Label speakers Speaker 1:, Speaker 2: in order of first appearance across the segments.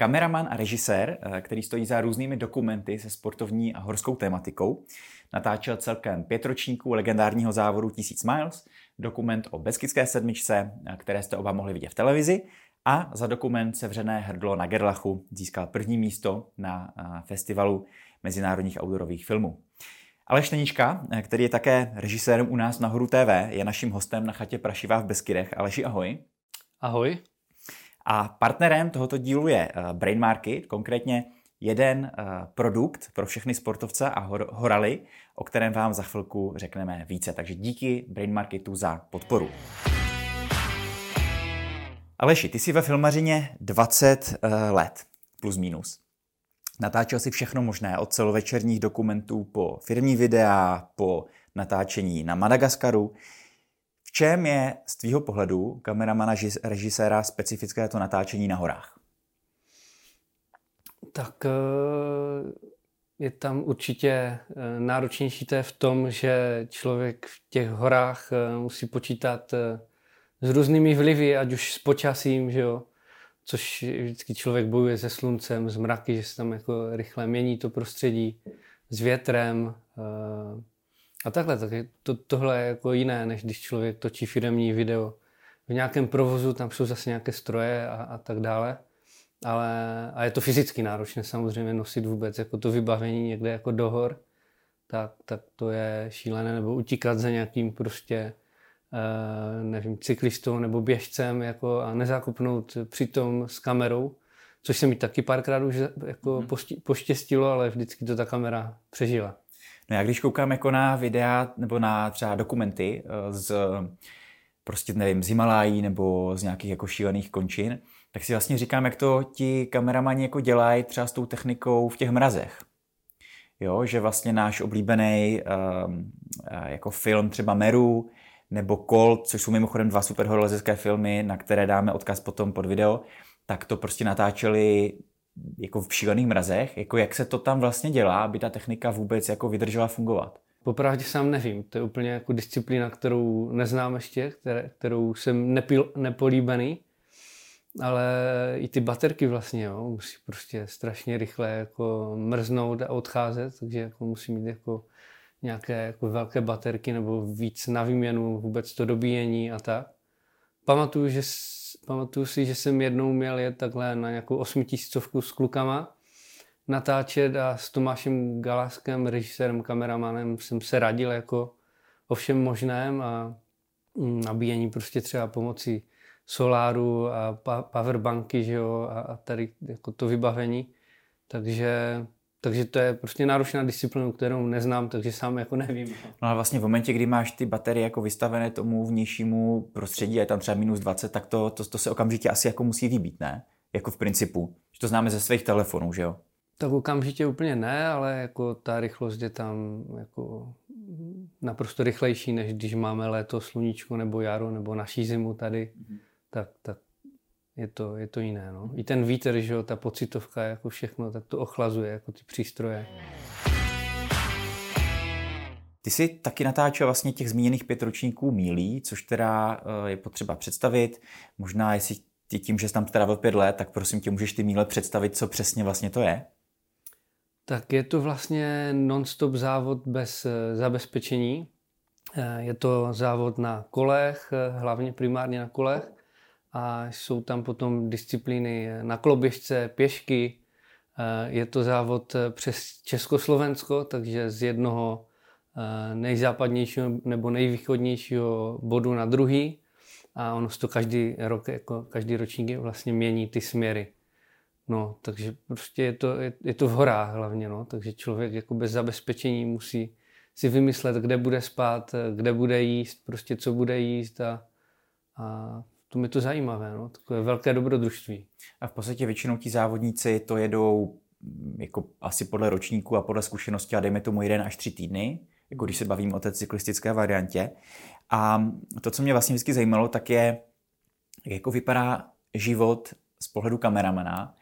Speaker 1: kameraman a režisér, eh, který stojí za různými dokumenty se sportovní a horskou tématikou. Natáčel celkem pět ročníků legendárního závodu 1000 Miles, dokument o Beskidské sedmičce, eh, které jste oba mohli vidět v televizi, a za dokument Sevřené hrdlo na Gerlachu získal první místo na eh, festivalu mezinárodních outdoorových filmů. Aleš Nenička, který je také režisérem u nás na Horu TV, je naším hostem na chatě Prašivá v Beskydech. Aleši, ahoj.
Speaker 2: Ahoj.
Speaker 1: A partnerem tohoto dílu je eh, Brain Market, konkrétně jeden eh, produkt pro všechny sportovce a horaly, o kterém vám za chvilku řekneme více. Takže díky Brain Marketu za podporu. Aleši, ty jsi ve filmařině 20 eh, let, plus minus. Natáčel si všechno možné, od celovečerních dokumentů po firmní videa, po natáčení na Madagaskaru. V čem je z tvýho pohledu kameramana, režiséra specifické to natáčení na horách?
Speaker 2: Tak eh, je tam určitě eh, náročnější to je v tom, že člověk v těch horách eh, musí počítat s různými vlivy, ať už s počasím, že jo, což vždycky člověk bojuje se sluncem, s mraky, že se tam jako rychle mění to prostředí, s větrem, a takhle, tak to, tohle je jako jiné, než když člověk točí firmní video. V nějakém provozu tam jsou zase nějaké stroje a, a tak dále. Ale, a je to fyzicky náročné samozřejmě nosit vůbec jako to vybavení někde jako do hor, tak, tak to je šílené, nebo utíkat za nějakým prostě uh, nevím, cyklistou nebo běžcem jako a nezákupnout přitom s kamerou, což se mi taky párkrát už jako mm. poštěstilo, ale vždycky to ta kamera přežila.
Speaker 1: No já když koukám jako na videa nebo na třeba dokumenty eh, z prostě nevím, z Himalají nebo z nějakých jako šílených končin, tak si vlastně říkám, jak to ti kameramani jako dělají třeba s tou technikou v těch mrazech. Jo, že vlastně náš oblíbený um, jako film třeba Meru nebo Colt, což jsou mimochodem dva super filmy, na které dáme odkaz potom pod video, tak to prostě natáčeli jako v šílených mrazech, jako jak se to tam vlastně dělá, aby ta technika vůbec jako vydržela fungovat?
Speaker 2: Popravdě sám nevím, to je úplně jako disciplína, kterou neznám ještě, které, kterou jsem nepil, nepolíbený, ale i ty baterky vlastně, jo, musí prostě strašně rychle jako mrznout a odcházet, takže jako musí mít jako nějaké jako velké baterky nebo víc na výměnu vůbec to dobíjení a tak. Pamatuju, že pamatuju si, že jsem jednou měl jet takhle na nějakou osmitisícovku s klukama natáčet a s Tomášem Galaskem, režisérem, kameramanem jsem se radil jako o všem možném a mm, nabíjení prostě třeba pomocí soláru a powerbanky, že jo, a tady jako to vybavení. Takže takže to je prostě náročná disciplína, kterou neznám, takže sám jako nevím.
Speaker 1: No a vlastně v momentě, kdy máš ty baterie jako vystavené tomu vnějšímu prostředí a je tam třeba minus 20, tak to, to, to se okamžitě asi jako musí vybít, ne? Jako v principu. Že to známe ze svých telefonů, že jo?
Speaker 2: Tak okamžitě úplně ne, ale jako ta rychlost je tam jako naprosto rychlejší, než když máme léto, sluníčko nebo jaro nebo naší zimu tady, mm-hmm. tak, tak je to, je to jiné. No. I ten vítr, že jo, ta pocitovka, jako všechno, tak to ochlazuje, jako ty přístroje.
Speaker 1: Ty jsi taky natáčel vlastně těch zmíněných pět ročníků mílí, což teda eh, je potřeba představit. Možná, jestli ty tím, že jsi tam strávil pět let, tak prosím tě, můžeš ty míle představit, co přesně vlastně to je?
Speaker 2: Tak je to vlastně non-stop závod bez eh, zabezpečení. Eh, je to závod na kolech, hlavně primárně na kolech a jsou tam potom disciplíny na kloběžce, pěšky. Eh, je to závod eh, přes Československo, takže z jednoho eh, nejzápadnějšího nebo nejvýchodnějšího bodu na druhý a ono to každý rok, jako každý ročník vlastně mění ty směry. No, takže prostě je to, je, je to v horách hlavně, no, takže člověk jako bez zabezpečení musí si vymyslet, kde bude spát, kde bude jíst, prostě co bude jíst a, a to mi to zajímavé, no? takové velké dobrodružství.
Speaker 1: A v podstatě většinou ti závodníci to jedou mm, jako asi podle ročníku a podle zkušenosti a dejme tomu jeden až tři týdny, jako když se bavím o té cyklistické variantě. A to, co mě vlastně vždycky zajímalo, tak je, jak jako vypadá život z pohledu kameramana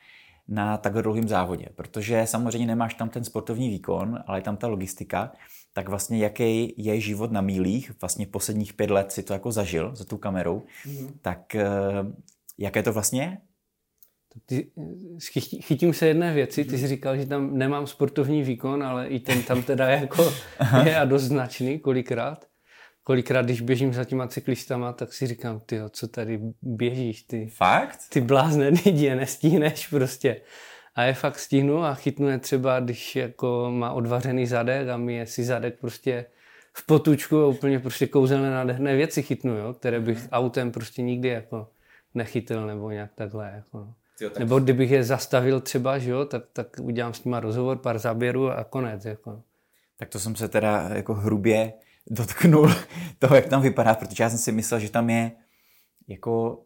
Speaker 1: na takhle dlouhém závodě, protože samozřejmě nemáš tam ten sportovní výkon, ale je tam ta logistika, tak vlastně jaký je život na mílích, vlastně posledních pět let si to jako zažil za tou kamerou, mm. tak eh, jaké to vlastně je?
Speaker 2: ty, chytím se jedné věci, ty jsi říkal, že tam nemám sportovní výkon, ale i ten tam teda jako je a dost značný kolikrát. Kolikrát, když běžím za těma cyklistama, tak si říkám, ty co tady běžíš, ty.
Speaker 1: Fakt?
Speaker 2: Ty blázne lidi, nestihneš prostě. A je fakt stihnu a chytnu je třeba, když jako má odvařený zadek a mi je si zadek prostě v potučku a úplně prostě kouzelné nádherné věci chytnu, jo, které bych mhm. autem prostě nikdy jako nechytil nebo nějak takhle. Jako no. Jo, tak... Nebo kdybych je zastavil třeba, že jo, tak, tak udělám s nima rozhovor, pár záběrů a konec. Jako.
Speaker 1: Tak to jsem se teda jako hrubě dotknul toho, jak tam vypadá, protože já jsem si myslel, že tam je jako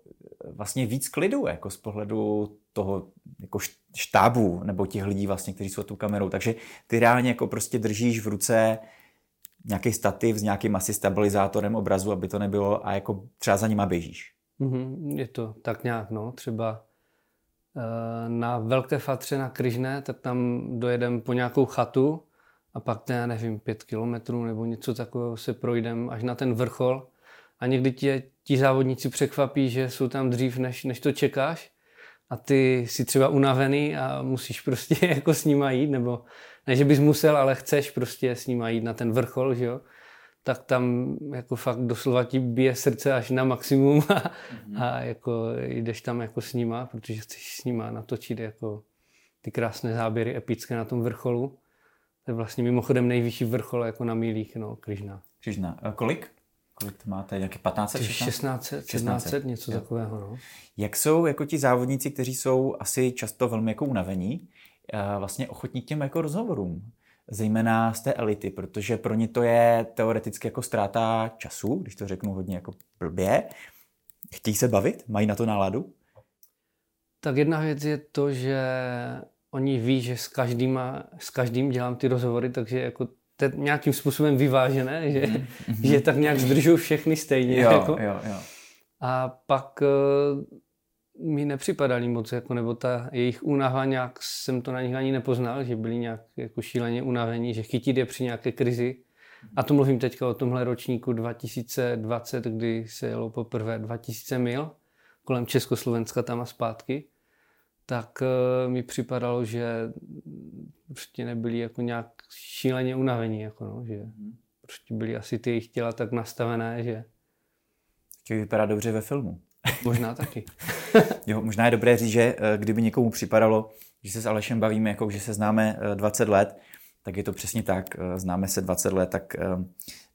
Speaker 1: vlastně víc klidu, jako z pohledu toho jako štábu nebo těch lidí vlastně, kteří jsou tu kamerou. Takže ty reálně jako prostě držíš v ruce nějaký stativ s nějakým asi stabilizátorem obrazu, aby to nebylo a jako třeba za nima běžíš.
Speaker 2: Mm-hmm, je to tak nějak, no. Třeba e, na Velké Fatře na Kryžné, tak tam dojedem po nějakou chatu a pak, já nevím, pět kilometrů nebo něco takového se projdem až na ten vrchol a někdy tě ti závodníci překvapí, že jsou tam dřív, než, než to čekáš a ty jsi třeba unavený a musíš prostě jako s nima jít, nebo ne, že bys musel, ale chceš prostě s nima jít na ten vrchol, že jo, tak tam jako fakt doslova ti bije srdce až na maximum a, mm-hmm. a jako jdeš tam jako s nima, protože chceš s nima natočit jako ty krásné záběry epické na tom vrcholu. To je vlastně mimochodem nejvyšší vrchol jako na mílích, no, Križna.
Speaker 1: Križna. A kolik? Kolik to máte? Nějaké 15?
Speaker 2: 16? 16, 17, něco jo. takového. No.
Speaker 1: Jak jsou jako ti závodníci, kteří jsou asi často velmi jako unavení, vlastně ochotní k těm jako rozhovorům? Zejména z té elity, protože pro ně to je teoreticky jako ztráta času, když to řeknu hodně jako blbě. Chtějí se bavit? Mají na to náladu?
Speaker 2: Tak jedna věc je to, že oni ví, že s každým, s každým dělám ty rozhovory, takže jako to je nějakým způsobem vyvážené, že, mm-hmm. že tak nějak zdržují všechny stejně.
Speaker 1: Jo,
Speaker 2: jako.
Speaker 1: jo, jo.
Speaker 2: A pak uh, mi nepřipadali moc, jako, nebo ta jejich únava nějak jsem to na nich ani nepoznal, že byli nějak jako šíleně unavení, že chytit je při nějaké krizi. A to mluvím teďka o tomhle ročníku 2020, kdy se jelo poprvé 2000 mil kolem Československa tam a zpátky tak uh, mi připadalo, že prostě nebyli jako nějak šíleně unavení, jako no, že mm. prostě byly asi ty jejich těla tak nastavené, že...
Speaker 1: Chtějí vypadat dobře ve filmu.
Speaker 2: Možná taky.
Speaker 1: jo, možná je dobré říct, že eh, kdyby někomu připadalo, že se s Alešem bavíme, jako že se známe 20 eh, let, tak je to přesně tak. Známe se 20 let, tak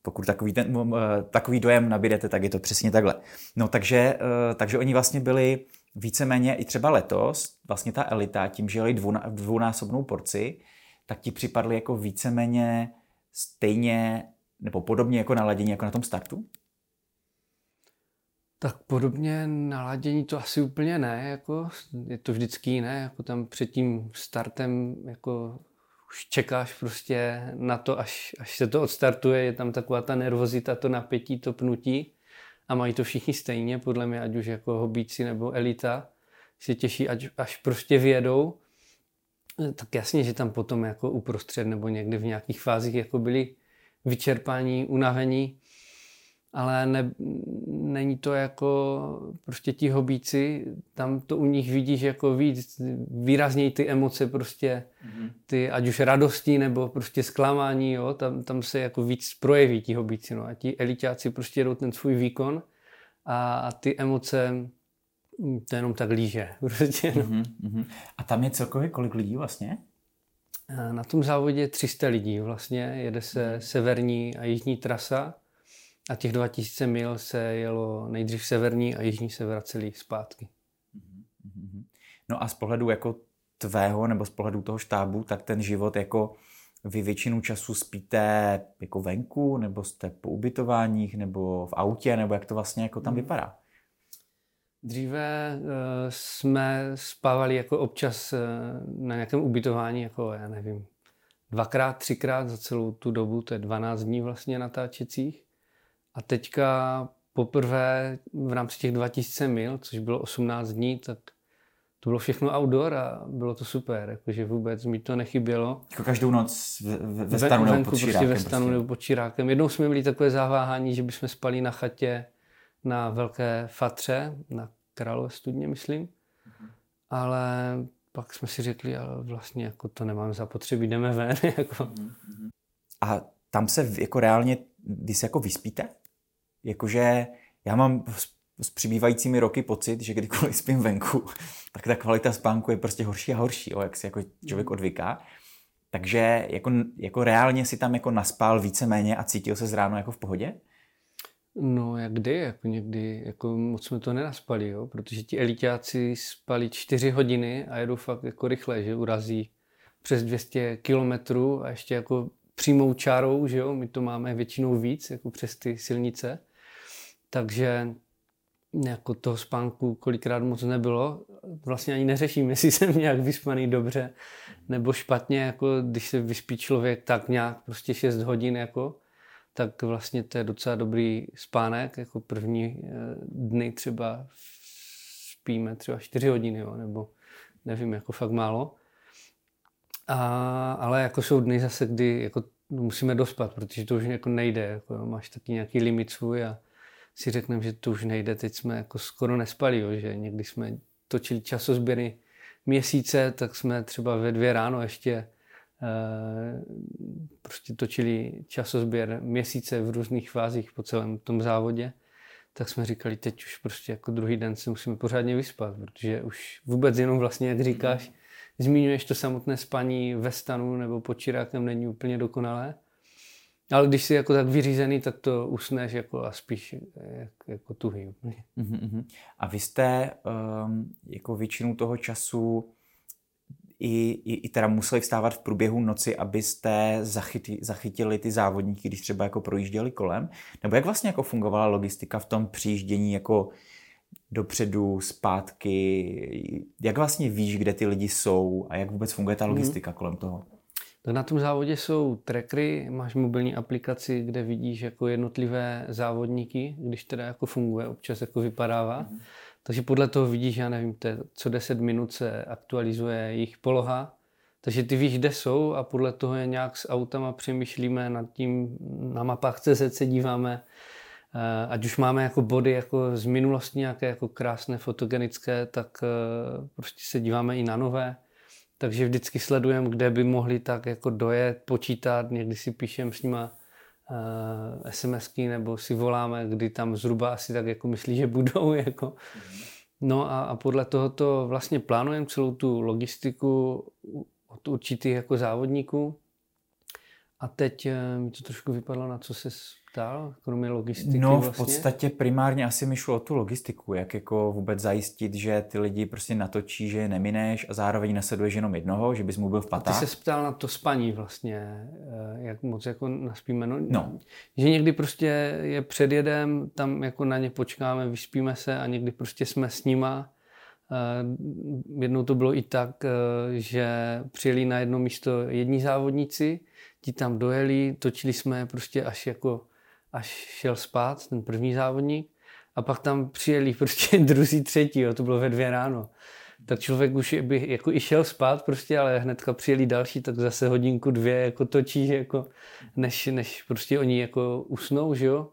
Speaker 1: pokud takový, ten, takový dojem nabídete, tak je to přesně takhle. No takže, takže oni vlastně byli víceméně i třeba letos, vlastně ta elita, tím, že jeli dvounásobnou porci, tak ti připadly jako víceméně stejně nebo podobně jako naladění jako na tom startu?
Speaker 2: Tak podobně naladění to asi úplně ne, jako je to vždycky jiné, jako tam před tím startem jako už čekáš prostě na to, až, až se to odstartuje, je tam taková ta nervozita, to napětí, to pnutí a mají to všichni stejně, podle mě, ať už jako hobíci nebo elita, se těší, ať, až prostě vědou, tak jasně, že tam potom jako uprostřed nebo někdy v nějakých fázích jako byli vyčerpání, unavení, ale ne, není to jako prostě ti hobíci, tam to u nich vidíš jako víc, výrazněji ty emoce prostě, mm-hmm. Ty ať už radosti nebo prostě zklamání, jo, tam, tam se jako víc projeví ti hobíci, no a ti elitáci prostě jedou ten svůj výkon a, a ty emoce to jenom tak líže. Prostě, no.
Speaker 1: mm-hmm. A tam je celkově kolik lidí vlastně?
Speaker 2: Na tom závodě je 300 lidí vlastně, jede se mhm. severní a jižní trasa a těch 2000 mil se jelo nejdřív severní a jižní se vraceli zpátky.
Speaker 1: Mm-hmm. No a z pohledu jako tvého nebo z pohledu toho štábu, tak ten život jako vy většinu času spíte jako venku, nebo jste po ubytováních, nebo v autě, nebo jak to vlastně jako tam mm. vypadá?
Speaker 2: Dříve uh, jsme spávali jako občas uh, na nějakém ubytování, jako já nevím, dvakrát, třikrát za celou tu dobu, to je 12 dní vlastně natáčecích. A teďka poprvé v rámci těch 2000 mil, což bylo 18 dní, tak to bylo všechno outdoor a bylo to super, jakože vůbec mi to nechybělo.
Speaker 1: Jako každou noc ve, ve stanu nebo pod
Speaker 2: prostě ve stanu prostě. nebo pod čirákem. Jednou jsme měli takové zaváhání, že bychom spali na chatě na Velké Fatře, na Králové studně, myslím. ale pak jsme si řekli, ale vlastně jako to nemám zapotřebí, jdeme ven. Jako.
Speaker 1: Mhm. A tam se jako reálně, vy se jako vyspíte? Jakože já mám s přibývajícími roky pocit, že kdykoliv spím venku, tak ta kvalita spánku je prostě horší a horší, jo, jak si jako člověk mhm. odvyká. Takže jako, jako reálně si tam jako naspal víceméně a cítil se z ráno jako v pohodě?
Speaker 2: No, jak kdy, jako někdy, jako moc jsme to nenaspali, jo, protože ti elitáci spali čtyři hodiny a jedou fakt jako rychle, že urazí přes 200 kilometrů a ještě jako přímou čárou, že jo, my to máme většinou víc, jako přes ty silnice, takže jako toho spánku kolikrát moc nebylo. Vlastně ani neřeším, jestli jsem nějak vyspaný dobře nebo špatně, jako když se vyspí člověk tak nějak prostě 6 hodin, jako, tak vlastně to je docela dobrý spánek, jako první eh, dny třeba spíme třeba 4 hodiny, jo, nebo nevím, jako fakt málo. A, ale jako jsou dny zase, kdy jako musíme dospat, protože to už jako nejde, jako máš taky nějaký limit svůj a si řekneme, že to už nejde, teď jsme jako skoro nespali, jo, že někdy jsme točili časozběry měsíce, tak jsme třeba ve dvě ráno ještě e, prostě točili časozběr měsíce v různých fázích po celém tom závodě, tak jsme říkali, teď už prostě jako druhý den se musíme pořádně vyspat, protože už vůbec jenom vlastně, jak říkáš, zmiňuješ to samotné spaní ve stanu nebo pod čirákem není úplně dokonalé, ale když jsi jako tak vyřízený, tak to usneš jako a spíš jak, jako tuhý.
Speaker 1: Uh-huh. A vy jste um, jako většinu toho času i, i, i teda museli vstávat v průběhu noci, abyste zachytili, zachytili ty závodníky, když třeba jako projížděli kolem? Nebo jak vlastně jako fungovala logistika v tom přijíždění jako dopředu, zpátky? Jak vlastně víš, kde ty lidi jsou a jak vůbec funguje ta mhm. logistika hmm. kolem toho?
Speaker 2: Tak na tom závodě jsou trackery, máš mobilní aplikaci, kde vidíš jako jednotlivé závodníky, když teda jako funguje, občas jako vypadává. Mm. Takže podle toho vidíš, já nevím, te, co 10 minut se aktualizuje jejich poloha, takže ty víš, kde jsou a podle toho je nějak s autama přemýšlíme nad tím, na mapách CZ se díváme, eh, ať už máme jako body jako z minulosti nějaké jako krásné fotogenické, tak eh, prostě se díváme i na nové takže vždycky sledujeme, kde by mohli tak jako dojet, počítat, někdy si píšem s nima uh, SMSky nebo si voláme, kdy tam zhruba asi tak jako myslí, že budou. Jako. No a, a podle toho to vlastně plánujeme celou tu logistiku od určitých jako závodníků. A teď uh, mi to trošku vypadlo, na co se ptal, kromě logistiky
Speaker 1: No
Speaker 2: vlastně?
Speaker 1: v podstatě primárně asi mi šlo o tu logistiku, jak jako vůbec zajistit, že ty lidi prostě natočí, že je nemineš a zároveň nasleduješ jenom jednoho, že bys mu byl v patách.
Speaker 2: A ty se ptal na to spaní vlastně, eh, jak moc jako naspíme. No, no. Že někdy prostě je před jedem, tam jako na ně počkáme, vyspíme se a někdy prostě jsme s nima. Eh, jednou to bylo i tak, eh, že přijeli na jedno místo jední závodníci, ti tam dojeli, točili jsme prostě až jako až šel spát, ten první závodník, a pak tam přijeli prostě druzí, třetí, jo, to bylo ve dvě ráno. Tak člověk už by jako i šel spát prostě, ale hnedka přijeli další, tak zase hodinku, dvě jako točí, jako, než, než prostě oni jako usnou, že jo.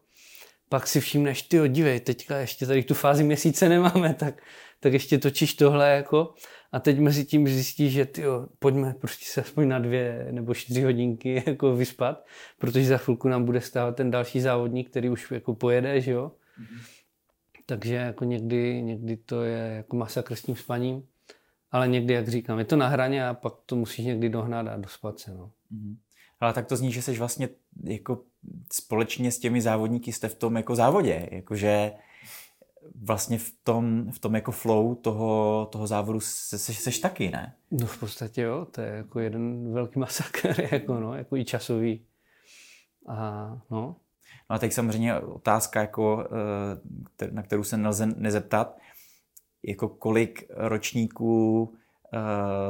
Speaker 2: Pak si všimneš, ty dívej, teďka ještě tady tu fázi měsíce nemáme, tak, tak ještě točíš tohle jako a teď mezi tím zjistíš, že tyjo, pojďme prostě se aspoň na dvě nebo čtyři hodinky jako vyspat, protože za chvilku nám bude stávat ten další závodník, který už jako pojede, že jo. Mm-hmm. Takže jako někdy, někdy to je jako masakr s tím spaním, ale někdy, jak říkám, je to na hraně a pak to musíš někdy dohnat a dospat se. No. Mm-hmm.
Speaker 1: Ale tak to zní, že jsi vlastně jako společně s těmi závodníky jste v tom jako závodě, jakože vlastně v tom, v tom jako flow toho, toho závodu se, se, seš taky, ne?
Speaker 2: No v podstatě jo, to je jako jeden velký masakr, jako, no, jako i časový. A, no.
Speaker 1: no a teď samozřejmě otázka, jako, eh, na kterou se nelze nezeptat, jako kolik ročníků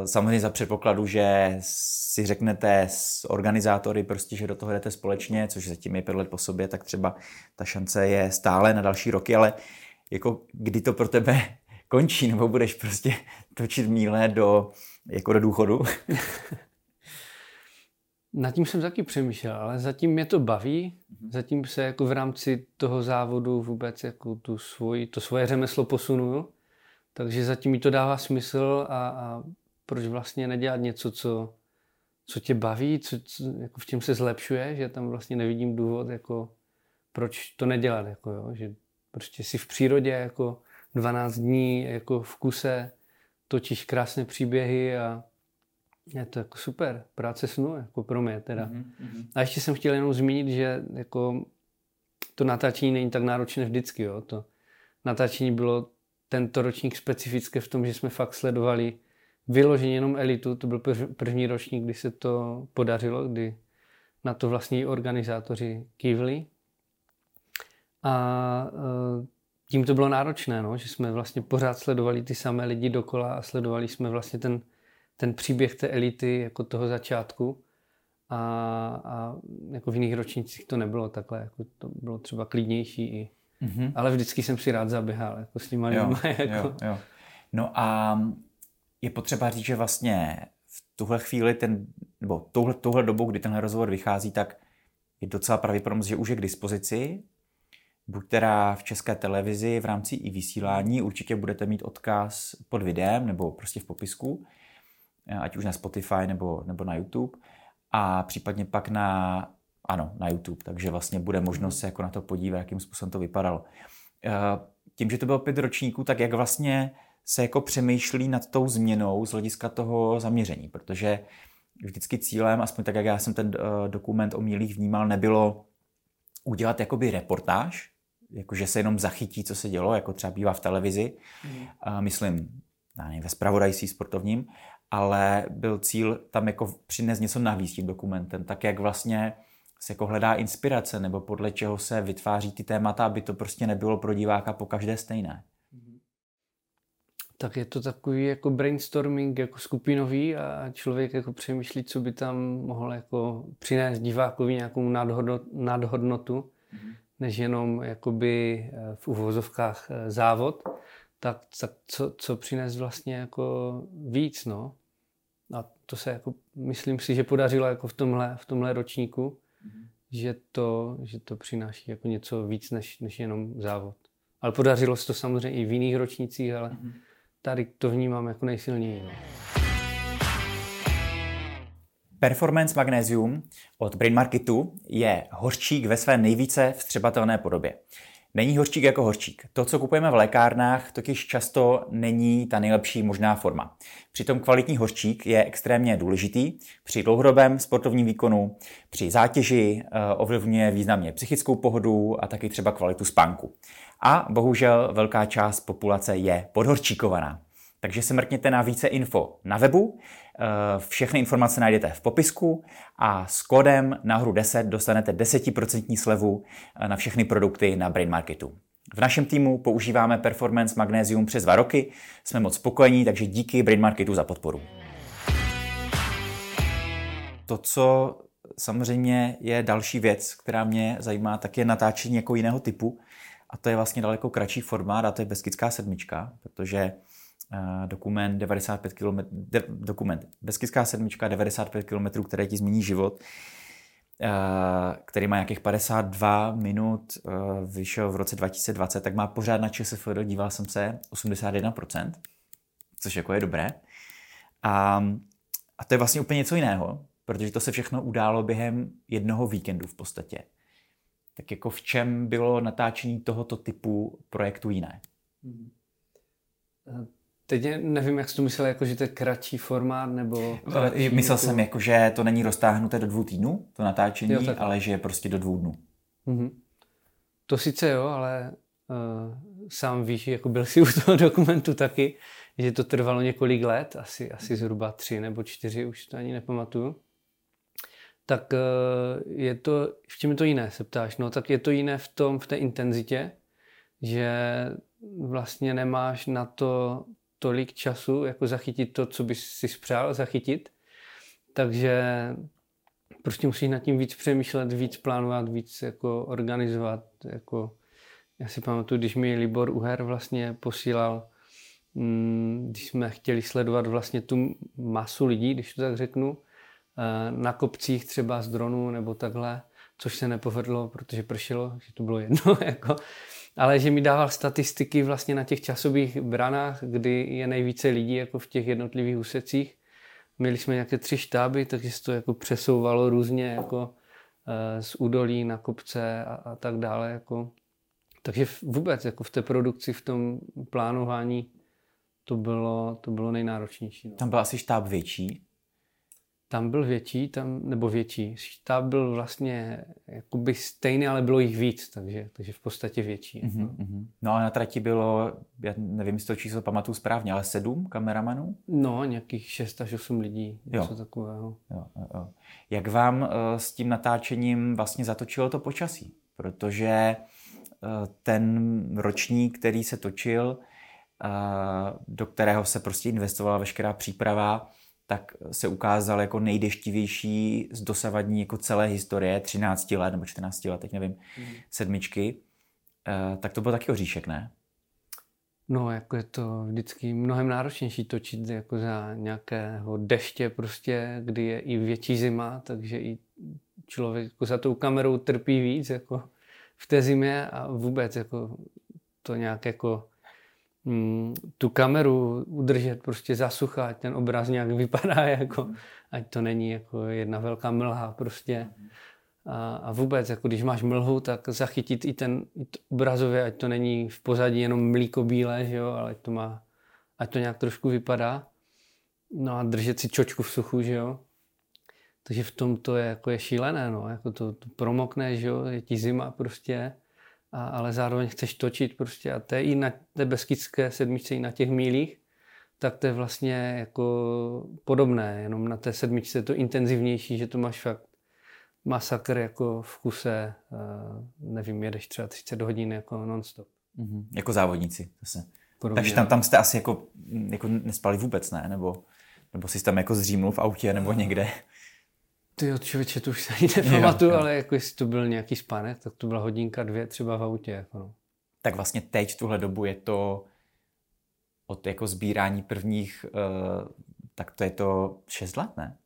Speaker 1: samozřejmě za předpokladu, že si řeknete s organizátory prostě, že do toho jdete společně, což zatím je pět let po sobě, tak třeba ta šance je stále na další roky, ale jako kdy to pro tebe končí, nebo budeš prostě točit míle do, jako do důchodu?
Speaker 2: Nad tím jsem taky přemýšlel, ale zatím mě to baví, mhm. zatím se jako v rámci toho závodu vůbec jako tu svoj, to svoje řemeslo posunuju, takže zatím mi to dává smysl a, a proč vlastně nedělat něco, co, co tě baví, co, co, jako v čem se zlepšuje, že tam vlastně nevidím důvod, jako proč to nedělat, jako jo, že prostě si v přírodě jako 12 dní jako v kuse točíš krásné příběhy a je to jako super, práce snu, jako pro mě teda. Mm-hmm. A ještě jsem chtěl jenom zmínit, že jako to natáčení není tak náročné vždycky, jo. To natáčení bylo tento ročník specifické v tom, že jsme fakt sledovali vyloženě jenom elitu. To byl první ročník, kdy se to podařilo, kdy na to vlastní organizátoři kývli. A e, tím to bylo náročné, no, že jsme vlastně pořád sledovali ty samé lidi dokola a sledovali jsme vlastně ten, ten příběh té elity jako toho začátku. A, a jako v jiných ročnících to nebylo takhle, jako to bylo třeba klidnější i. Mm-hmm. Ale vždycky jsem si rád zaběhal jako s těma
Speaker 1: jo,
Speaker 2: jako.
Speaker 1: jo, jo. No a je potřeba říct, že vlastně v tuhle chvíli, ten, nebo touhle, touhle dobu, kdy tenhle rozhovor vychází, tak je docela pravděpodobnost, že už je k dispozici buď teda v české televizi v rámci i vysílání, určitě budete mít odkaz pod videem nebo prostě v popisku, ať už na Spotify nebo, nebo na YouTube a případně pak na, ano, na YouTube, takže vlastně bude možnost se jako na to podívat, jakým způsobem to vypadalo. Eh, tím, že to bylo pět ročníků, tak jak vlastně se jako přemýšlí nad tou změnou z hlediska toho zaměření, protože vždycky cílem, aspoň tak, jak já jsem ten eh, dokument o mílích vnímal, nebylo udělat jakoby reportáž, jakože se jenom zachytí, co se dělo, jako třeba bývá v televizi, mm. a myslím, nevím, ve spravodajství sportovním, ale byl cíl tam jako přinést něco navíc tím dokumentem, tak jak vlastně se jako hledá inspirace, nebo podle čeho se vytváří ty témata, aby to prostě nebylo pro diváka po každé stejné.
Speaker 2: Tak je to takový jako brainstorming jako skupinový a člověk jako přemýšlí, co by tam mohl jako přinést divákovi nějakou nadhodnotu. Mm-hmm než jenom jakoby eh, v uvozovkách eh, závod, tak, tak co, co přines vlastně jako víc, no. A to se jako, myslím si, že podařilo jako v tomhle, v tomhle ročníku, mm-hmm. že, to, že to přináší jako něco víc než, než jenom závod. Ale podařilo se to samozřejmě i v jiných ročnících, ale mm-hmm. tady to vnímám jako nejsilněji. No.
Speaker 1: Performance Magnesium od Brain Marketu je hořčík ve své nejvíce vstřebatelné podobě. Není hořčík jako hořčík. To, co kupujeme v lékárnách, totiž často není ta nejlepší možná forma. Přitom kvalitní hořčík je extrémně důležitý při dlouhodobém sportovním výkonu, při zátěži, eh, ovlivňuje významně psychickou pohodu a taky třeba kvalitu spánku. A bohužel velká část populace je podhorčíkovaná. Takže se mrkněte na více info na webu. Eh, všechny informace najdete v popisku a s kódem nahoru 10 dostanete 10% slevu eh, na všechny produkty na Brain Marketu. V našem týmu používáme Performance Magnesium přes dva roky, jsme moc spokojení, takže díky Brain Marketu za podporu. To, co samozřejmě je další věc, která mě zajímá, tak je natáčení jako jiného typu. A to je vlastně daleko kratší formát a to je Beskidská sedmička, protože dokument 95 km, de, dokument Beskidská sedmička 95 km, které ti změní život, který má nějakých 52 minut, vyšel v roce 2020, tak má pořád na ČSFD, díval jsem se, 81%, což jako je dobré. A, a to je vlastně úplně něco jiného, protože to se všechno událo během jednoho víkendu v podstatě. Tak jako v čem bylo natáčení tohoto typu projektu jiné? Hmm.
Speaker 2: Teď nevím, jak jsi to myslel, jako, že to je kratší formát, nebo...
Speaker 1: Kratší, myslel jako... jsem, jako, že to není roztáhnuté do dvou týdnů, to natáčení, jo, ale že je prostě do dvou dnů.
Speaker 2: Mm-hmm. To sice jo, ale uh, sám víš, jako byl si u toho dokumentu taky, že to trvalo několik let, asi, asi zhruba tři nebo čtyři, už to ani nepamatuju. Tak uh, je to, v čem je to jiné, se ptáš? No tak je to jiné v tom, v té intenzitě, že vlastně nemáš na to tolik času, jako zachytit to, co bys si přál zachytit. Takže prostě musíš nad tím víc přemýšlet, víc plánovat, víc jako organizovat. Jako, já si pamatuju, když mi Libor Uher vlastně posílal, mm, když jsme chtěli sledovat vlastně tu masu lidí, když to tak řeknu, eh, na kopcích třeba z dronu nebo takhle, což se nepovedlo, protože pršelo, že to bylo jedno, jako, ale že mi dával statistiky vlastně na těch časových branách, kdy je nejvíce lidí jako v těch jednotlivých úsecích. Měli jsme nějaké tři štáby, takže se to jako přesouvalo různě jako eh, z údolí na kopce a, a tak dále. Jako. Takže vůbec jako v té produkci, v tom plánování to bylo, to bylo nejnáročnější. No.
Speaker 1: Tam byl asi štáb větší?
Speaker 2: Tam byl větší, tam, nebo větší. Štáb byl vlastně jakoby stejný, ale bylo jich víc, takže, takže v podstatě větší.
Speaker 1: Mm-hmm. No. no a na trati bylo, já nevím, jestli to číslo pamatuju správně, ale sedm kameramanů?
Speaker 2: No, nějakých šest až osm lidí, něco
Speaker 1: jo.
Speaker 2: takového.
Speaker 1: Jo, jo. Jak vám uh, s tím natáčením vlastně zatočilo to počasí? Protože uh, ten ročník, který se točil, do kterého se prostě investovala veškerá příprava, tak se ukázal jako nejdeštivější z dosavadní jako celé historie, 13 let nebo 14 let, teď nevím, mm. sedmičky. Uh, tak to byl taky oříšek, ne?
Speaker 2: No, jako je to vždycky mnohem náročnější točit jako za nějakého deště prostě, kdy je i větší zima, takže i člověk jako za tou kamerou trpí víc jako v té zimě a vůbec jako to nějak jako tu kameru udržet prostě za sucha, ať ten obraz nějak vypadá, jako, ať to není jako jedna velká mlha prostě. A, a vůbec, jako když máš mlhu, tak zachytit i ten obrazově, ať to není v pozadí jenom mlíko bílé, že jo, ale ať to má, ať to nějak trošku vypadá. No a držet si čočku v suchu, že jo. Takže v tom to je, jako je šílené, no, jako to, to promokne, že jo, je ti zima prostě a, ale zároveň chceš točit prostě a to je i na té beskidské sedmičce, i na těch mílích, tak to je vlastně jako podobné, jenom na té sedmičce je to intenzivnější, že to máš fakt masakr jako v kuse, nevím, jedeš třeba 30 hodin jako non-stop.
Speaker 1: Mm-hmm. Jako závodníci zase. Podobně. Takže tam, tam jste asi jako, jako nespali vůbec, ne? Nebo, nebo jsi tam jako zřímnul v autě nebo někde?
Speaker 2: Ty od člověče, to už se ani nepamatuju, ale jako jestli to byl nějaký spánek, tak to byla hodinka, dvě třeba v autě. Jako no.
Speaker 1: Tak vlastně teď v tuhle dobu je to od jako sbírání prvních, uh, tak to je to 6 let, ne?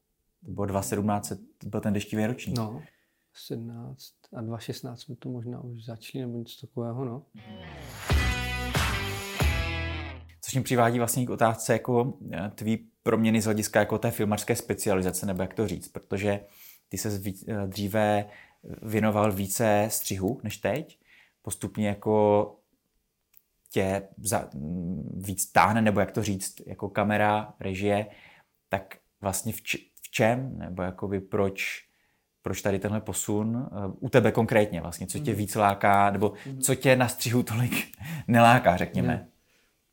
Speaker 1: To bylo 2017, to byl ten deštivý ročník.
Speaker 2: No, 17 a 2016 jsme to možná už začali, nebo něco takového, no.
Speaker 1: Což mě přivádí vlastně k otázce jako eh, tvý proměny z hlediska jako té filmařské specializace, nebo jak to říct, protože ty se eh, dříve věnoval více střihu než teď, postupně jako tě za, mm, víc táhne, nebo jak to říct, jako kamera, režie, tak vlastně v, č, v čem, nebo jakoby proč, proč tady tenhle posun, uh, u tebe konkrétně vlastně, co tě mhm. víc láká, nebo mhm. co tě na střihu tolik neláká, řekněme.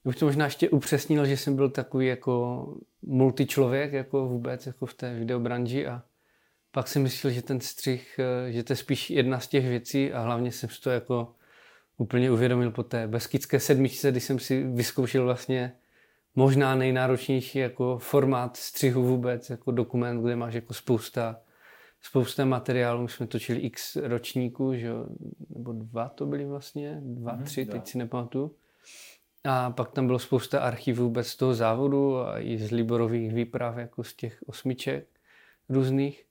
Speaker 2: Už to možná ještě upřesnil, že jsem byl takový jako multičlověk jako vůbec jako v té videobranži a pak jsem myslel, že ten střih, eh, že to je spíš jedna z těch věcí a hlavně jsem si to jako úplně uvědomil po té beskidské sedmičce, kdy jsem si vyzkoušel vlastně možná nejnáročnější jako formát střihu vůbec, jako dokument, kde máš jako spousta, spousta materiálů. My jsme točili x ročníků, že jo, nebo dva to byly vlastně, dva, mm, tři, dva. teď si nepamatuju. A pak tam bylo spousta archivů vůbec z toho závodu a i z Liborových výprav, jako z těch osmiček různých.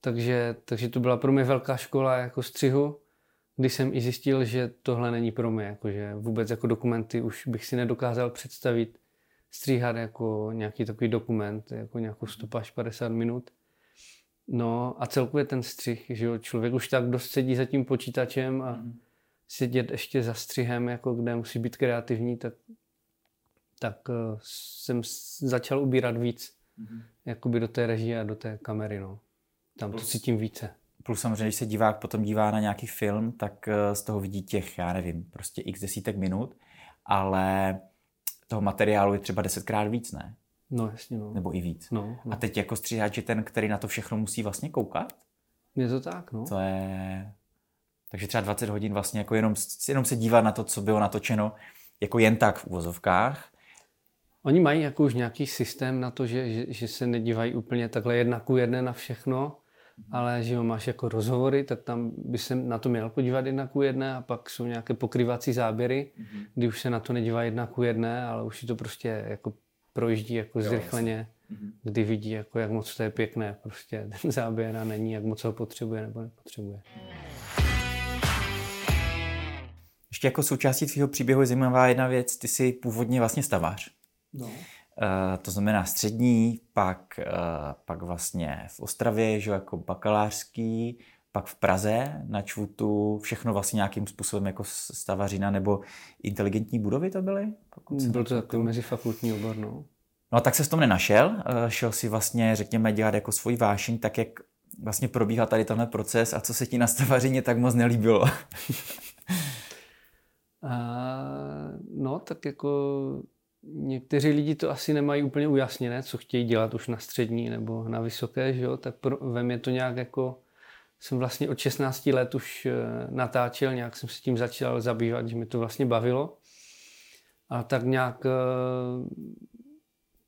Speaker 2: Takže, takže to byla pro mě velká škola jako střihu, kdy jsem i zjistil, že tohle není pro mě, jakože vůbec jako dokumenty už bych si nedokázal představit stříhat jako nějaký takový dokument, jako nějakou 100 až 50 minut. No a celkově ten střih, že jo, člověk už tak dost sedí za tím počítačem a mm sedět ještě za střihem, jako kde musí být kreativní, tak, tak uh, jsem začal ubírat víc mm-hmm. jakoby do té režie a do té kamery. No. Tam plus, to cítím více.
Speaker 1: Plus samozřejmě, když se divák potom dívá na nějaký film, tak uh, z toho vidí těch, já nevím, prostě x desítek minut, ale toho materiálu je třeba desetkrát víc, ne?
Speaker 2: No jasně, no.
Speaker 1: Nebo i víc.
Speaker 2: No, no.
Speaker 1: A teď jako stříhač je ten, který na to všechno musí vlastně koukat?
Speaker 2: Je to tak, no.
Speaker 1: To je takže třeba 20 hodin vlastně jako jenom, jenom se dívat na to, co bylo natočeno, jako jen tak v uvozovkách.
Speaker 2: Oni mají jako už nějaký systém na to, že, že, že se nedívají úplně takhle jedna ku jedné na všechno, ale že ho máš jako rozhovory, tak tam by se na to měl podívat jedna ku jedné a pak jsou nějaké pokryvací záběry, mm-hmm. kdy už se na to nedívá jedna ku jedné, ale už si to prostě jako projíždí jako zrychleně, mm-hmm. kdy vidí, jako jak moc to je pěkné, prostě ten záběr a není, jak moc ho potřebuje nebo nepotřebuje. Mm.
Speaker 1: Ještě jako součástí tvého příběhu je zajímavá jedna věc, ty jsi původně vlastně stavář.
Speaker 2: No.
Speaker 1: Uh, to znamená střední, pak, uh, pak vlastně v Ostravě, že jako bakalářský, pak v Praze na Čvutu, všechno vlastně nějakým způsobem jako stavařina nebo inteligentní budovy to byly?
Speaker 2: Byl to takový mezifakultní obor, no.
Speaker 1: No a tak se s tom nenašel, uh, šel si vlastně, řekněme, dělat jako svůj vášeň, tak jak vlastně probíhal tady tenhle proces a co se ti na stavařině tak moc nelíbilo?
Speaker 2: no, tak jako někteří lidi to asi nemají úplně ujasněné, co chtějí dělat už na střední nebo na vysoké, že jo? tak pro, ve mně to nějak jako, jsem vlastně od 16 let už eh, natáčel, nějak jsem se tím začal zabývat, že mi to vlastně bavilo. A tak nějak, eh,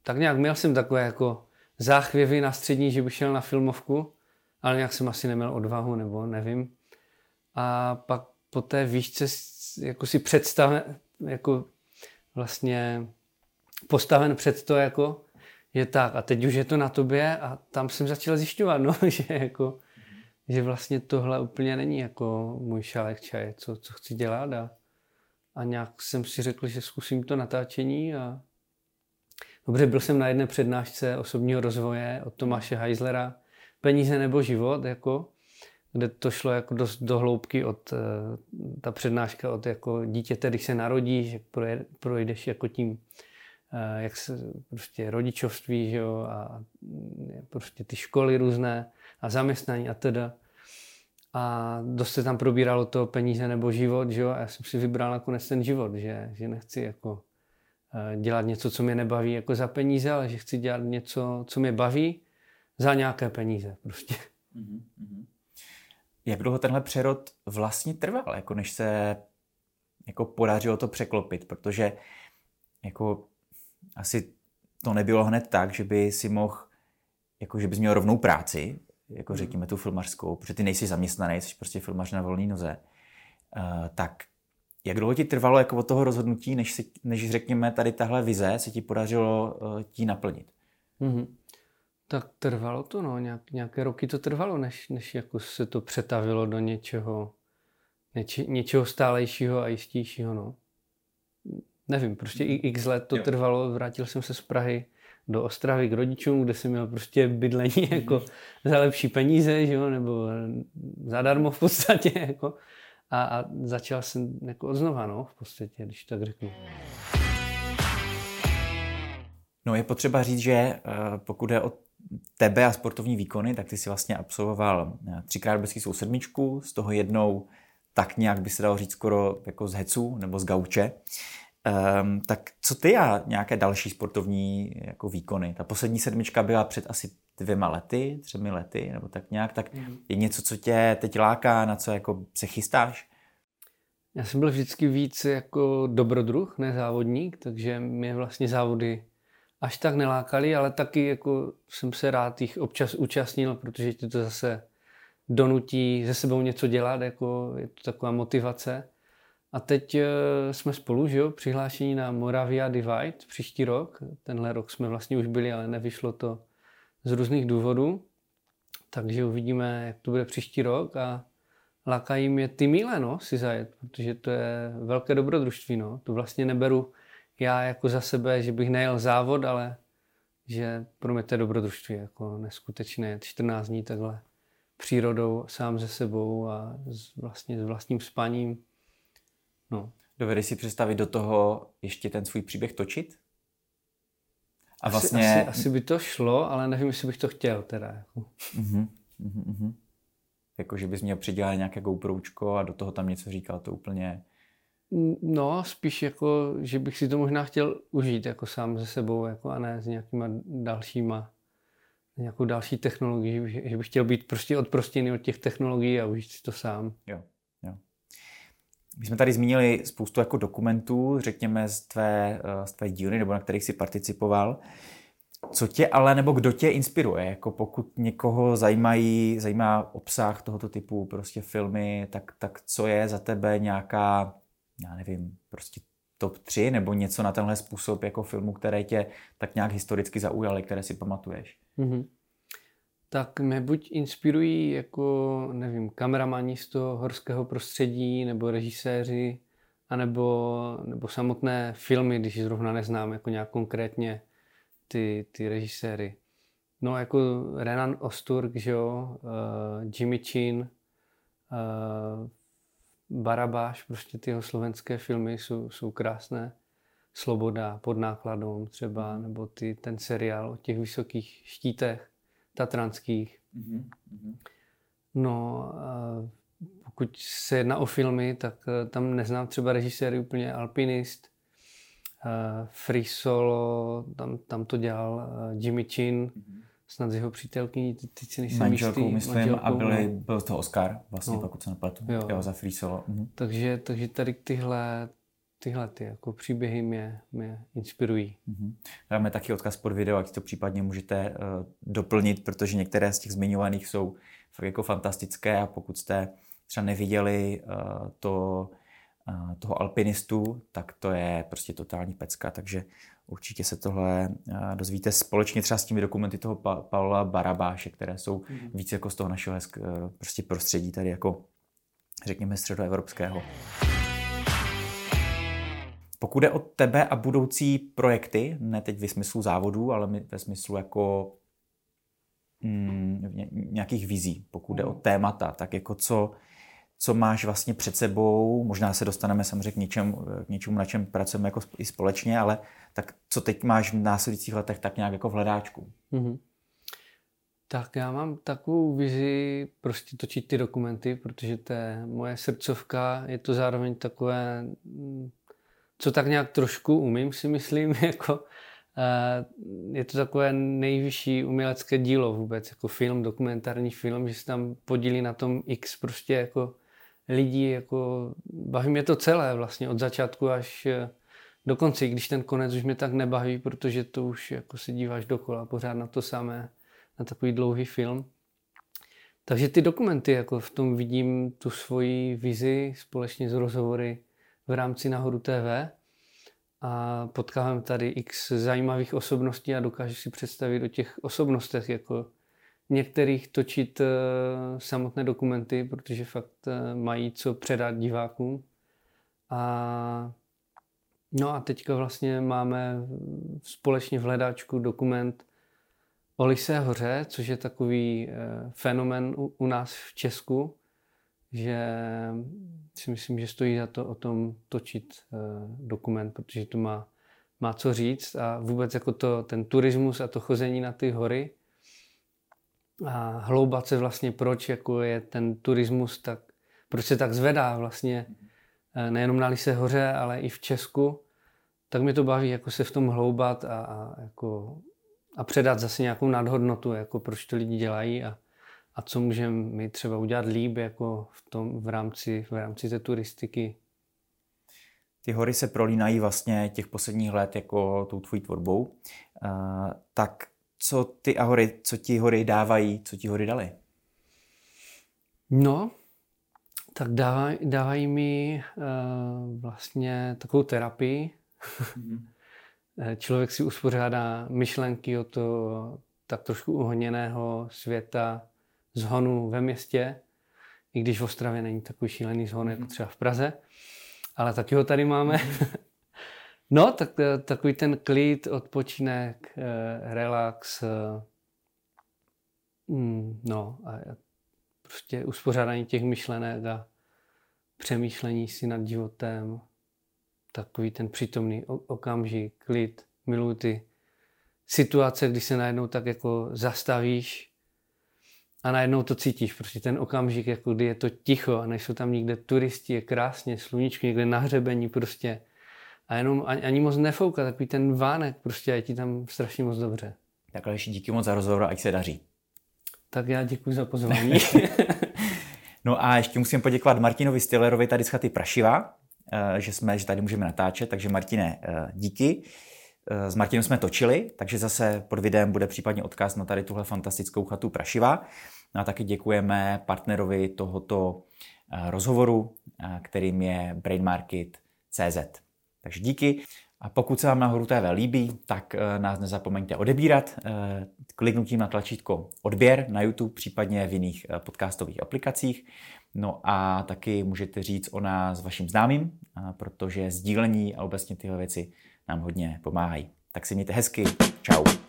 Speaker 2: tak nějak měl jsem takové jako záchvěvy na střední, že bych šel na filmovku, ale nějak jsem asi neměl odvahu, nebo nevím. A pak po té výšce jako si představ, jako vlastně postaven před to, jako je tak. A teď už je to na tobě a tam jsem začal zjišťovat, no, že jako, že vlastně tohle úplně není jako můj šálek čaje, co, co chci dělat. A, a nějak jsem si řekl, že zkusím to natáčení a dobře, byl jsem na jedné přednášce osobního rozvoje od Tomáše Heislera, peníze nebo život, jako, kde to šlo jako dost do hloubky od, eh, ta přednáška od jako dítěte, když se narodí, že projdeš jako tím Eh, jak se prostě rodičovství, že jo, a mm, prostě ty školy různé a zaměstnání a teda. A dost se tam probíralo to peníze nebo život, že jo, a já jsem si vybral nakonec ten život, že, že nechci jako eh, dělat něco, co mě nebaví jako za peníze, ale že chci dělat něco, co mě baví za nějaké peníze prostě. Mm-hmm.
Speaker 1: Jak dlouho tenhle přerod vlastně trval, jako než se jako podařilo to překlopit, protože jako asi to nebylo hned tak, že by si mohl, jako že bys měl rovnou práci, jako hmm. řekněme tu filmařskou, protože ty nejsi zaměstnaný, jsi prostě filmař na volné noze, uh, tak jak dlouho ti trvalo jako od toho rozhodnutí, než, si, než řekněme tady tahle vize se ti podařilo uh, ti naplnit?
Speaker 2: Mm-hmm. Tak trvalo to, no, nějak, nějaké roky to trvalo, než, než jako se to přetavilo do něčeho, něče, něčeho stálejšího a jistějšího, no nevím, prostě x let to jo. trvalo, vrátil jsem se z Prahy do Ostravy k rodičům, kde jsem měl prostě bydlení jako za lepší peníze, že jo, nebo zadarmo v podstatě, jako. A, a začal jsem jako odznova, no, v podstatě, když tak řeknu.
Speaker 1: No je potřeba říct, že eh, pokud je o tebe a sportovní výkony, tak ty si vlastně absolvoval eh, třikrát bezký sedmičku, z toho jednou tak nějak by se dalo říct skoro jako z hecu nebo z gauče. Um, tak co ty a nějaké další sportovní jako výkony? Ta poslední sedmička byla před asi dvěma lety, třemi lety, nebo tak nějak, tak mm. je něco, co tě teď láká, na co jako se chystáš?
Speaker 2: Já jsem byl vždycky víc jako dobrodruh, ne závodník, takže mě vlastně závody až tak nelákaly, ale taky jako jsem se rád jich občas účastnil, protože ti to zase donutí ze sebou něco dělat, jako je to taková motivace. A teď eh, jsme spolu, že jo, přihlášení na Moravia Divide příští rok. Tenhle rok jsme vlastně už byli, ale nevyšlo to z různých důvodů. Takže uvidíme, jak to bude příští rok a lákají mě ty míle, no, si zajet, protože to je velké dobrodružství, no. To vlastně neberu já jako za sebe, že bych nejel závod, ale že pro mě to je dobrodružství, jako neskutečné 14 dní takhle přírodou, sám ze sebou a s, vlastně s vlastním spaním
Speaker 1: No. Dovedeš si představit do toho ještě ten svůj příběh točit?
Speaker 2: A vlastně... Asi, asi, asi by to šlo, ale nevím, jestli bych to chtěl teda. Jako.
Speaker 1: Uh-huh, uh-huh, uh-huh. Jako, že bys měl přidělat nějaké GoPročko a do toho tam něco říkal, to úplně...
Speaker 2: No, spíš jako, že bych si to možná chtěl užít jako sám ze sebou, jako a ne s nějakýma dalšíma, nějakou další technologií, že bych, že bych chtěl být prostě odprostěný od těch technologií a užít si to sám.
Speaker 1: Jo. My jsme tady zmínili spoustu jako dokumentů, řekněme, z tvé, eh, z tvé dílny, nebo na kterých si participoval. Co tě ale, nebo kdo tě inspiruje? Jako pokud někoho zajímají, zajímá obsah tohoto typu, prostě filmy, tak, tak co je za tebe nějaká, já nevím, prostě top 3 nebo něco na tenhle způsob jako filmu, které tě tak nějak historicky zaujaly, které si pamatuješ? Mm-hmm
Speaker 2: tak mě buď inspirují jako, nevím, kameramani z toho horského prostředí nebo režiséři anebo, nebo samotné filmy, když zrovna neznám jako nějak konkrétně ty, ty režiséry. No jako Renan Osturk, že jo, uh, Jimmy Chin, uh, Barabáš, prostě ty jeho slovenské filmy jsou, jsou krásné. Sloboda pod nákladem třeba, mhm. nebo ty, ten seriál o těch vysokých štítech tatranských. Mm-hmm. No, pokud se jedná o filmy, tak uh, tam neznám třeba režiséry úplně Alpinist, uh, Free Solo, tam, tam to dělal uh, Jimmy Chin, mm-hmm snad z jeho přítelkyní, teď si nejsem
Speaker 1: manželkou, jistý. myslím, manželkou, a byli, no. byl to Oscar, vlastně, no. pokud se nepletu, jo. jo. za Free Solo. Mhm.
Speaker 2: Takže, takže tady tyhle, tyhle ty jako příběhy mě, mě inspirují.
Speaker 1: Mhm. Dáme taky odkaz pod video, ať to případně můžete uh, doplnit, protože některé z těch zmiňovaných jsou fakt jako fantastické a pokud jste třeba neviděli uh, to, uh, toho alpinistu, tak to je prostě totální pecka, takže Určitě se tohle eh, dozvíte společně třeba s těmi dokumenty toho pa- Paula Barabáše, které jsou mm. víc jako z toho našeho hezk, eh, prostě prostředí tady jako řekněme středoevropského. Pokud jde o tebe a budoucí projekty, ne teď ve smyslu závodů, ale ve smyslu jako mm, nějakých vizí, pokud jde o mhm. témata, tak jako co, co máš vlastně před sebou, možná se dostaneme samozřejmě k něčemu, k něčemu na čem pracujeme jako i společně, ale tak co teď máš v následujících letech tak nějak jako v hledáčku? Mm-hmm.
Speaker 2: Tak já mám takovou vizi prostě točit ty dokumenty, protože to je moje srdcovka, je to zároveň takové, co tak nějak trošku umím si myslím, jako je to takové nejvyšší umělecké dílo vůbec, jako film, dokumentární film, že se tam podílí na tom x prostě jako lidí, jako baví mě to celé vlastně od začátku až eh, do konce, když ten konec už mě tak nebaví, protože to už jako se díváš dokola pořád na to samé, na takový dlouhý film. Takže ty dokumenty, jako v tom vidím tu svoji vizi společně s rozhovory v rámci Nahoru TV a potkávám tady x zajímavých osobností a dokážu si představit o těch osobnostech jako některých točit uh, samotné dokumenty, protože fakt uh, mají co předat divákům. A no a teďka vlastně máme společně v hledáčku dokument o Lisé hoře, což je takový uh, fenomen u, nás v Česku, že si myslím, že stojí za to o tom točit dokument, protože to má, má co říct a vůbec jako to, ten turismus a to chození na ty hory, a hloubat se vlastně, proč jako je ten turismus tak, proč se tak zvedá vlastně eh, nejenom na Lise hoře, ale i v Česku, tak mě to baví jako se v tom hloubat a, a, jako, a předat zase nějakou nadhodnotu, jako proč to lidi dělají a, a co můžeme my třeba udělat líp jako v, tom, v, rámci, v rámci té turistiky.
Speaker 1: Ty hory se prolínají vlastně těch posledních let jako tou tvojí tvorbou. Uh, tak co ty a hory, co ti hory dávají, co ti hory dali?
Speaker 2: No, tak dávají, dávají mi uh, vlastně takovou terapii. Mm-hmm. Člověk si uspořádá myšlenky o to tak trošku uhoněného světa, zhonu ve městě, i když v Ostravě není takový šílený zhon mm-hmm. jako mhm. třeba v Praze, ale taky ho tady máme. Mm-hmm. No, tak eh, takový ten klid, odpočinek, eh, relax, eh, mm, no a prostě uspořádání těch myšlenek a přemýšlení si nad životem, takový ten přítomný okamžik, klid, miluji ty situace, kdy se najednou tak jako zastavíš a najednou to cítíš, prostě ten okamžik, jako kdy je to ticho a nejsou tam nikde turisti, je krásně, sluníčko někde na hřebení, prostě a jenom ani, ani moc nefouká, takový ten vánek, prostě je ti tam strašně moc dobře.
Speaker 1: Takhle ještě díky moc za rozhovor, ať se daří.
Speaker 2: Tak já děkuji za pozvání.
Speaker 1: no a ještě musím poděkovat Martinovi Stillerovi tady z chaty Prašiva, eh, že jsme, že tady můžeme natáčet, takže Martine, eh, díky. Eh, s Martinem jsme točili, takže zase pod videem bude případně odkaz na tady tuhle fantastickou chatu Prašiva. No a taky děkujeme partnerovi tohoto rozhovoru, kterým je BrainMarket.cz. Takže díky. A pokud se vám Nahoru TV líbí, tak eh, nás nezapomeňte odebírat eh, kliknutím na tlačítko odběr na YouTube, případně v jiných eh, podcastových aplikacích. No a taky můžete říct o nás vašim známým, protože sdílení a obecně tyhle věci nám hodně pomáhají. Tak si mějte hezky. Ciao.